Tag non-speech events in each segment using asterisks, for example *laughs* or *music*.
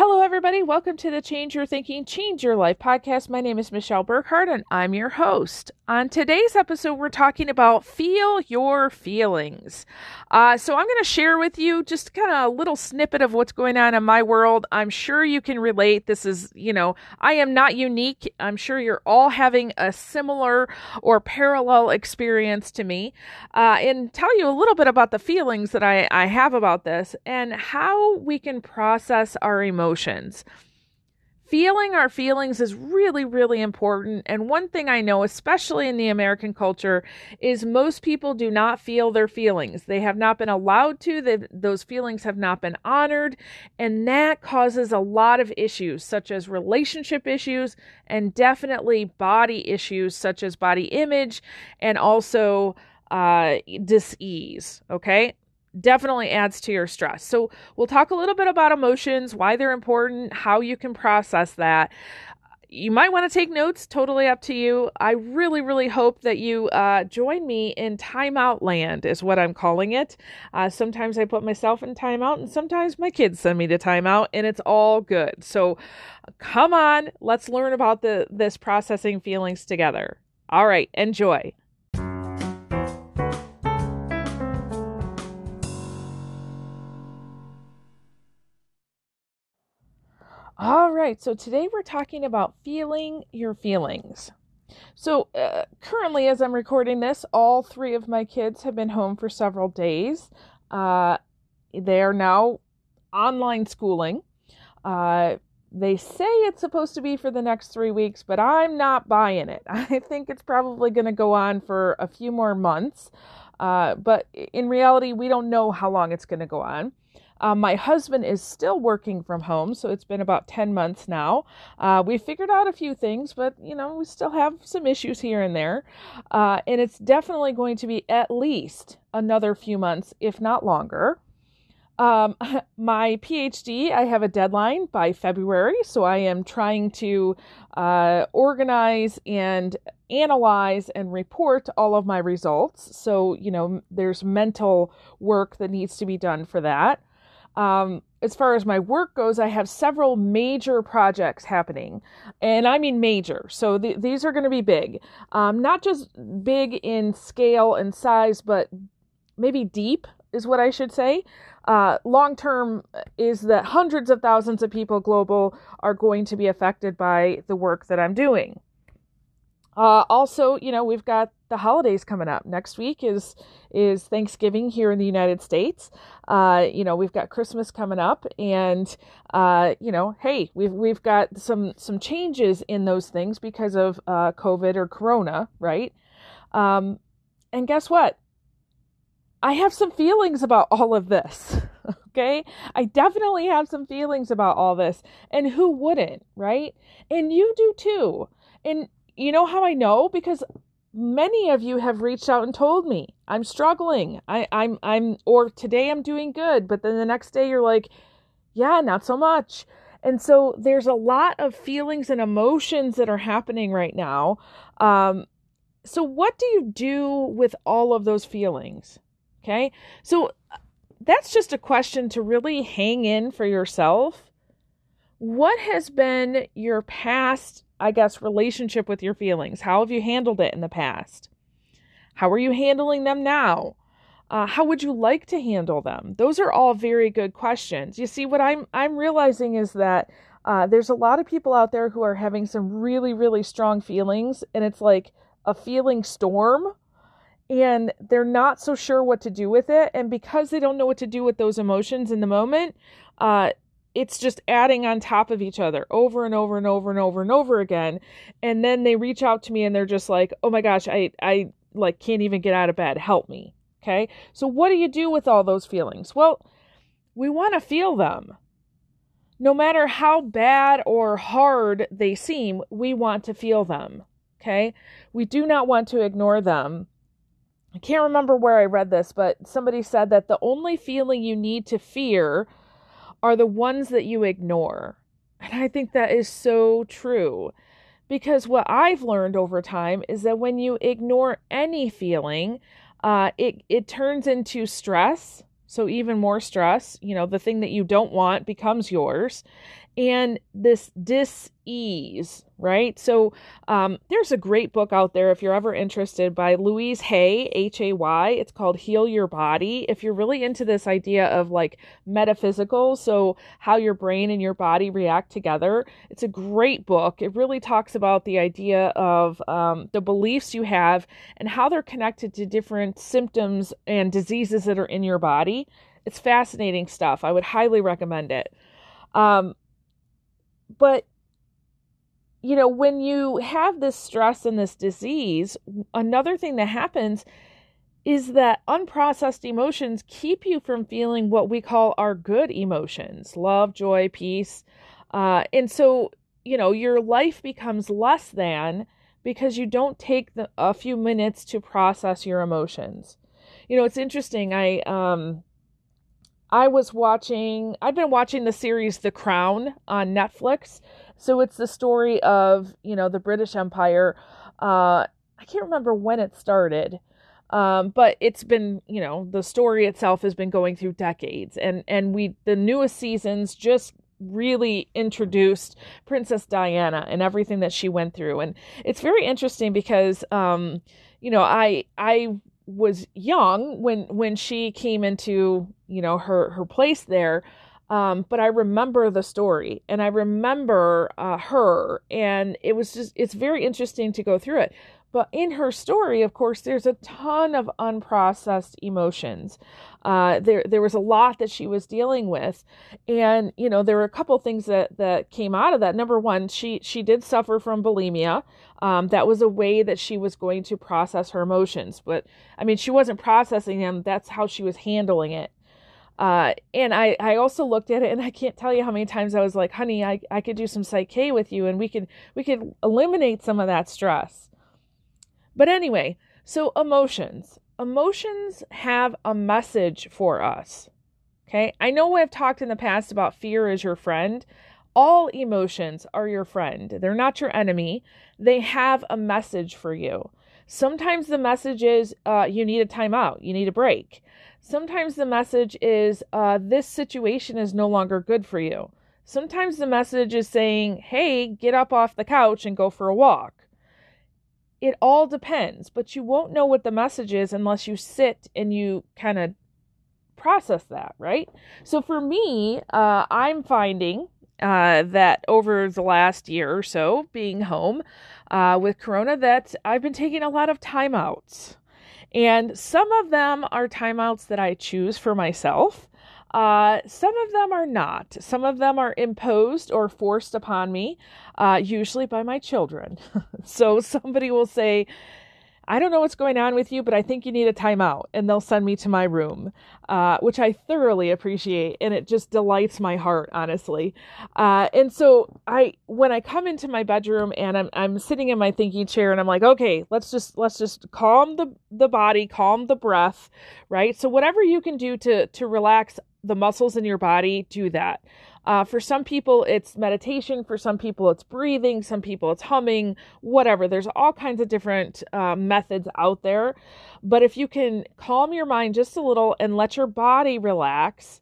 Hello, everybody. Welcome to the Change Your Thinking, Change Your Life podcast. My name is Michelle Burkhardt, and I'm your host. On today's episode, we're talking about feel your feelings. Uh, so, I'm going to share with you just kind of a little snippet of what's going on in my world. I'm sure you can relate. This is, you know, I am not unique. I'm sure you're all having a similar or parallel experience to me, uh, and tell you a little bit about the feelings that I, I have about this and how we can process our emotions emotions. Feeling our feelings is really, really important. And one thing I know, especially in the American culture, is most people do not feel their feelings. They have not been allowed to, they, those feelings have not been honored. And that causes a lot of issues, such as relationship issues and definitely body issues, such as body image and also uh, dis-ease. Okay definitely adds to your stress. So, we'll talk a little bit about emotions, why they're important, how you can process that. You might want to take notes, totally up to you. I really, really hope that you uh, join me in timeout land, is what I'm calling it. Uh, sometimes I put myself in timeout, and sometimes my kids send me to timeout, and it's all good. So, come on, let's learn about the this processing feelings together. All right, enjoy. All right, so today we're talking about feeling your feelings. So, uh, currently, as I'm recording this, all three of my kids have been home for several days. Uh, they are now online schooling. Uh, they say it's supposed to be for the next three weeks, but I'm not buying it. *laughs* I think it's probably going to go on for a few more months. Uh, but in reality, we don't know how long it's going to go on. Um, my husband is still working from home, so it's been about 10 months now. Uh, we figured out a few things, but you know, we still have some issues here and there. Uh, and it's definitely going to be at least another few months, if not longer. Um, *laughs* my PhD, I have a deadline by February, so I am trying to uh, organize and analyze and report all of my results. So, you know, there's mental work that needs to be done for that. Um, as far as my work goes, I have several major projects happening, and I mean major. So th- these are going to be big, um, not just big in scale and size, but maybe deep is what I should say. Uh, long term is that hundreds of thousands of people global are going to be affected by the work that I'm doing. Uh, also, you know, we've got the holidays coming up. Next week is is Thanksgiving here in the United States. Uh, you know, we've got Christmas coming up, and uh, you know, hey, we've we've got some some changes in those things because of uh, COVID or Corona, right? Um, and guess what? I have some feelings about all of this. *laughs* Okay. I definitely have some feelings about all this. And who wouldn't, right? And you do too. And you know how I know? Because many of you have reached out and told me I'm struggling. I, I'm I'm or today I'm doing good, but then the next day you're like, yeah, not so much. And so there's a lot of feelings and emotions that are happening right now. Um, so what do you do with all of those feelings? Okay. So that's just a question to really hang in for yourself. What has been your past I guess, relationship with your feelings? How have you handled it in the past? How are you handling them now? Uh, how would you like to handle them? Those are all very good questions. You see, what I'm I'm realizing is that uh, there's a lot of people out there who are having some really really strong feelings, and it's like a feeling storm, and they're not so sure what to do with it. And because they don't know what to do with those emotions in the moment, uh, it's just adding on top of each other over and over and over and over and over again. And then they reach out to me and they're just like oh my gosh i i like can't even get out of bed. Help me. Okay? So what do you do with all those feelings? Well we want to feel them. No matter how bad or hard they seem we want to feel them. Okay? We do not want to ignore them. I can't remember where I read this, but somebody said that the only feeling you need to fear are the ones that you ignore. And I think that is so true. Because what I've learned over time is that when you ignore any feeling, uh, it, it turns into stress. So, even more stress, you know, the thing that you don't want becomes yours. And this dis-ease right? So um, there's a great book out there if you're ever interested by louise hay h-a-y it's called heal your body. If you're really into this idea of like metaphysical so how your brain and your body react together it's a great book. It really talks about the idea of um, the beliefs you have and how they're connected to different symptoms and diseases that are in your body. It's fascinating stuff. I would highly recommend it. Um, but you know, when you have this stress and this disease, another thing that happens is that unprocessed emotions keep you from feeling what we call our good emotions love, joy, peace. Uh, and so, you know, your life becomes less than because you don't take the, a few minutes to process your emotions. You know, it's interesting. I, um, I was watching, I've been watching the series The Crown on Netflix. So it's the story of, you know, the British Empire. Uh, I can't remember when it started. Um, but it's been, you know, the story itself has been going through decades and, and we, the newest seasons just really introduced Princess Diana and everything that she went through. And it's very interesting because, um, you know, I, I was young when when she came into you know her her place there um, but i remember the story and i remember uh, her and it was just it's very interesting to go through it but in her story, of course, there's a ton of unprocessed emotions. Uh, there, there was a lot that she was dealing with, and you know, there were a couple things that that came out of that. Number one, she she did suffer from bulimia. Um, that was a way that she was going to process her emotions, but I mean, she wasn't processing them. That's how she was handling it. Uh, and I, I also looked at it and I can't tell you how many times I was like, honey, I, I could do some psych with you and we could, we could eliminate some of that stress. But anyway, so emotions. Emotions have a message for us. Okay. I know I've talked in the past about fear as your friend. All emotions are your friend, they're not your enemy. They have a message for you. Sometimes the message is uh, you need a timeout, you need a break. Sometimes the message is uh, this situation is no longer good for you. Sometimes the message is saying, hey, get up off the couch and go for a walk it all depends, but you won't know what the message is unless you sit and you kind of process that, right? So for me, uh, I'm finding uh, that over the last year or so, being home uh, with Corona, that I've been taking a lot of timeouts. And some of them are timeouts that I choose for myself. Uh, some of them are not. Some of them are imposed or forced upon me, uh, usually by my children. *laughs* so somebody will say, I don't know what's going on with you, but I think you need a timeout. And they'll send me to my room, uh, which I thoroughly appreciate. And it just delights my heart, honestly. Uh, and so I, when I come into my bedroom and I'm, I'm sitting in my thinking chair and I'm like, okay, let's just, let's just calm the, the body, calm the breath, right? So whatever you can do to, to relax the muscles in your body do that. Uh, for some people, it's meditation. For some people, it's breathing. Some people, it's humming, whatever. There's all kinds of different uh, methods out there. But if you can calm your mind just a little and let your body relax,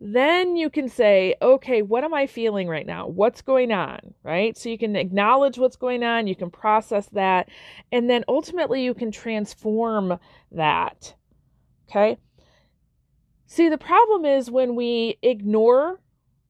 then you can say, okay, what am I feeling right now? What's going on? Right? So you can acknowledge what's going on, you can process that, and then ultimately you can transform that. Okay. See, the problem is when we ignore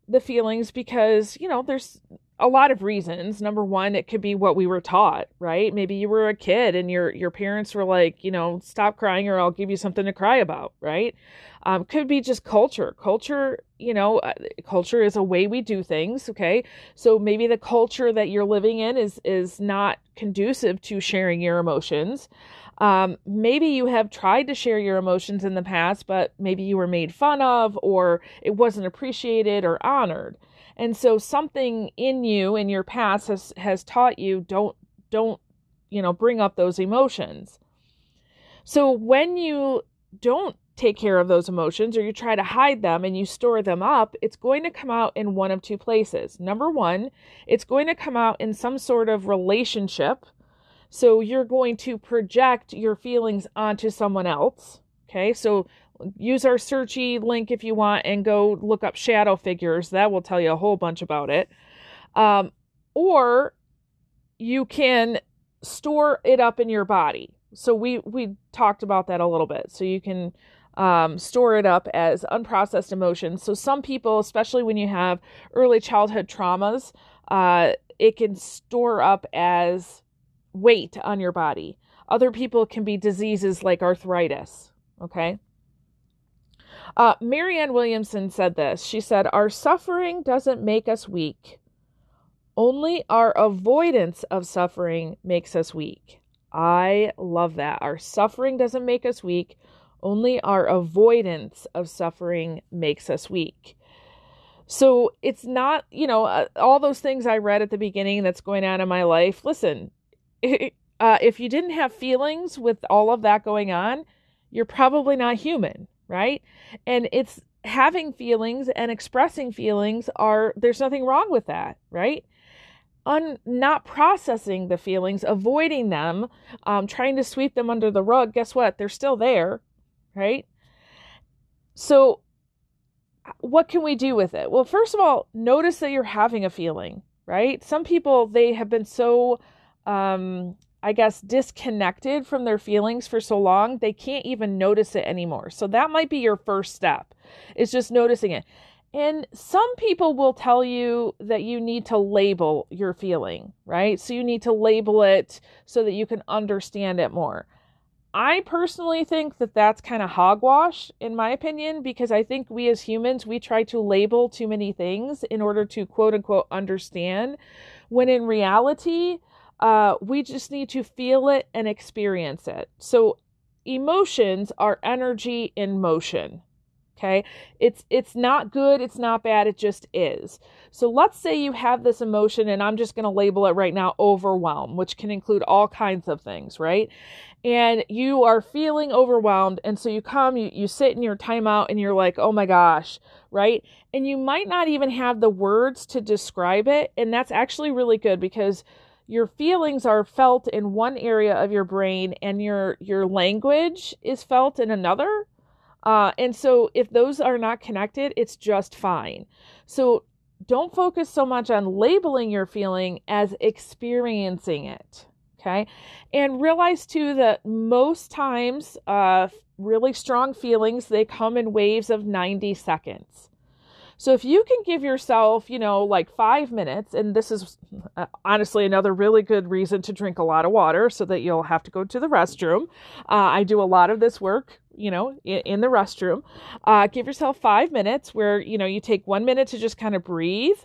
the feelings because, you know, there's a lot of reasons. Number one, it could be what we were taught, right? Maybe you were a kid and your your parents were like, you know, stop crying or I'll give you something to cry about, right? Um, could be just culture. Culture, you know, uh, culture is a way we do things. Okay, so maybe the culture that you're living in is is not conducive to sharing your emotions. Um, maybe you have tried to share your emotions in the past, but maybe you were made fun of or it wasn't appreciated or honored. And so something in you in your past has has taught you don't don't you know bring up those emotions. So when you don't take care of those emotions or you try to hide them and you store them up, it's going to come out in one of two places. Number one, it's going to come out in some sort of relationship so you're going to project your feelings onto someone else. Okay, so use our searchy link if you want and go look up shadow figures. That will tell you a whole bunch about it. Um, or you can store it up in your body. So we we talked about that a little bit. So you can um, store it up as unprocessed emotions. So some people, especially when you have early childhood traumas, uh, it can store up as weight on your body. Other people can be diseases like arthritis. Okay. Uh, Marianne Williamson said this. She said, Our suffering doesn't make us weak. Only our avoidance of suffering makes us weak. I love that. Our suffering doesn't make us weak. Only our avoidance of suffering makes us weak. So it's not, you know, uh, all those things I read at the beginning that's going on in my life. Listen, *laughs* uh, if you didn't have feelings with all of that going on, you're probably not human, right? And it's having feelings and expressing feelings are, there's nothing wrong with that, right? Un, not processing the feelings, avoiding them, um, trying to sweep them under the rug, guess what? They're still there, right? So what can we do with it? Well, first of all, notice that you're having a feeling, right? Some people, they have been so, um, I guess, disconnected from their feelings for so long, they can't even notice it anymore. So that might be your first step, is just noticing it. And some people will tell you that you need to label your feeling, right? So you need to label it so that you can understand it more. I personally think that that's kind of hogwash, in my opinion, because I think we as humans, we try to label too many things in order to quote unquote understand, when in reality, uh, we just need to feel it and experience it. So emotions are energy in motion. Okay. It's, it's not good. It's not bad. It just is. So let's say you have this emotion and I'm just going to label it right now overwhelm, which can include all kinds of things, right? And you are feeling overwhelmed. And so you come, you, you sit in your timeout and you're like, oh my gosh, right? And you might not even have the words to describe it. And that's actually really good because your feelings are felt in one area of your brain and your your language is felt in another uh, and so if those are not connected, it's just fine. So don't focus so much on labeling your feeling as experiencing it. Okay. And realize too that most times, uh, really strong feelings, they come in waves of 90 seconds. So if you can give yourself, you know, like five minutes, and this is uh, honestly another really good reason to drink a lot of water so that you'll have to go to the restroom. Uh, I do a lot of this work, you know, in, the restroom. Uh, give yourself five minutes where, you know, you take one minute to just kind of breathe,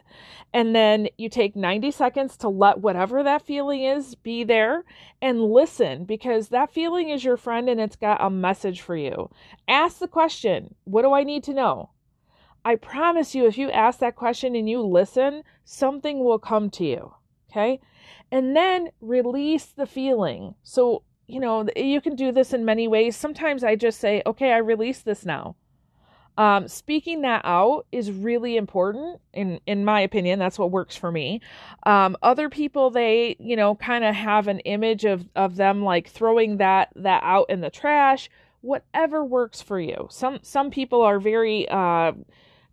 and then you take 90 seconds to let whatever that feeling is be there and listen because that feeling is your friend and it's got a message for you. Ask the question, What do I need to know? I promise you, if you ask that question and you listen, something will come to you. Okay. And then release the feeling. So, you know, you can do this in many ways. Sometimes I just say, okay, I release this now. Um, speaking that out is really important in in my opinion that's what works for me um, other people they you know kind of have an image of of them like throwing that that out in the trash whatever works for you some some people are very uh,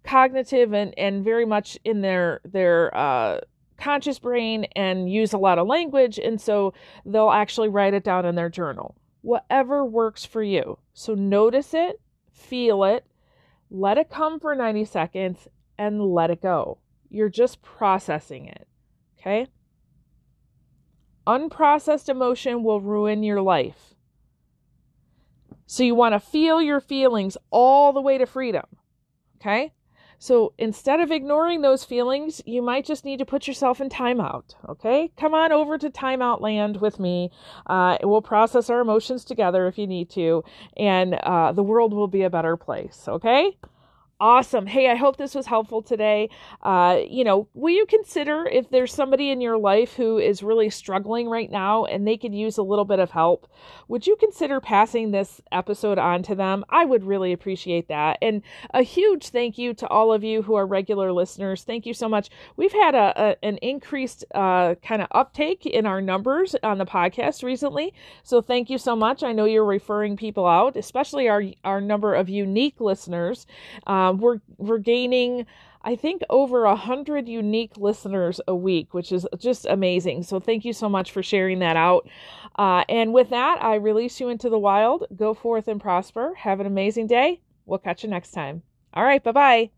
cognitive and, and very much in their their uh, conscious brain and use a lot of language and so they'll actually write it down in their journal. Whatever works for you. So notice it feel it let it come for 90 seconds and let it go. You're just processing it okay? Unprocessed emotion will ruin your life. So you want to feel your feelings all the way to freedom okay so instead of ignoring those feelings, you might just need to put yourself in timeout. Okay, come on over to timeout land with me. Uh, we'll process our emotions together if you need to, and uh, the world will be a better place. Okay. Awesome. Hey, I hope this was helpful today. Uh, you know, will you consider if there's somebody in your life who is really struggling right now and they could use a little bit of help? Would you consider passing this episode on to them? I would really appreciate that. And a huge thank you to all of you who are regular listeners. Thank you so much. We've had a, a an increased uh, kind of uptake in our numbers on the podcast recently. So thank you so much. I know you're referring people out, especially our our number of unique listeners. Um, um, we're we're gaining I think over a hundred unique listeners a week, which is just amazing. So thank you so much for sharing that out. Uh, and with that, I release you into the wild. Go forth and prosper. Have an amazing day. We'll catch you next time. All right. Bye bye.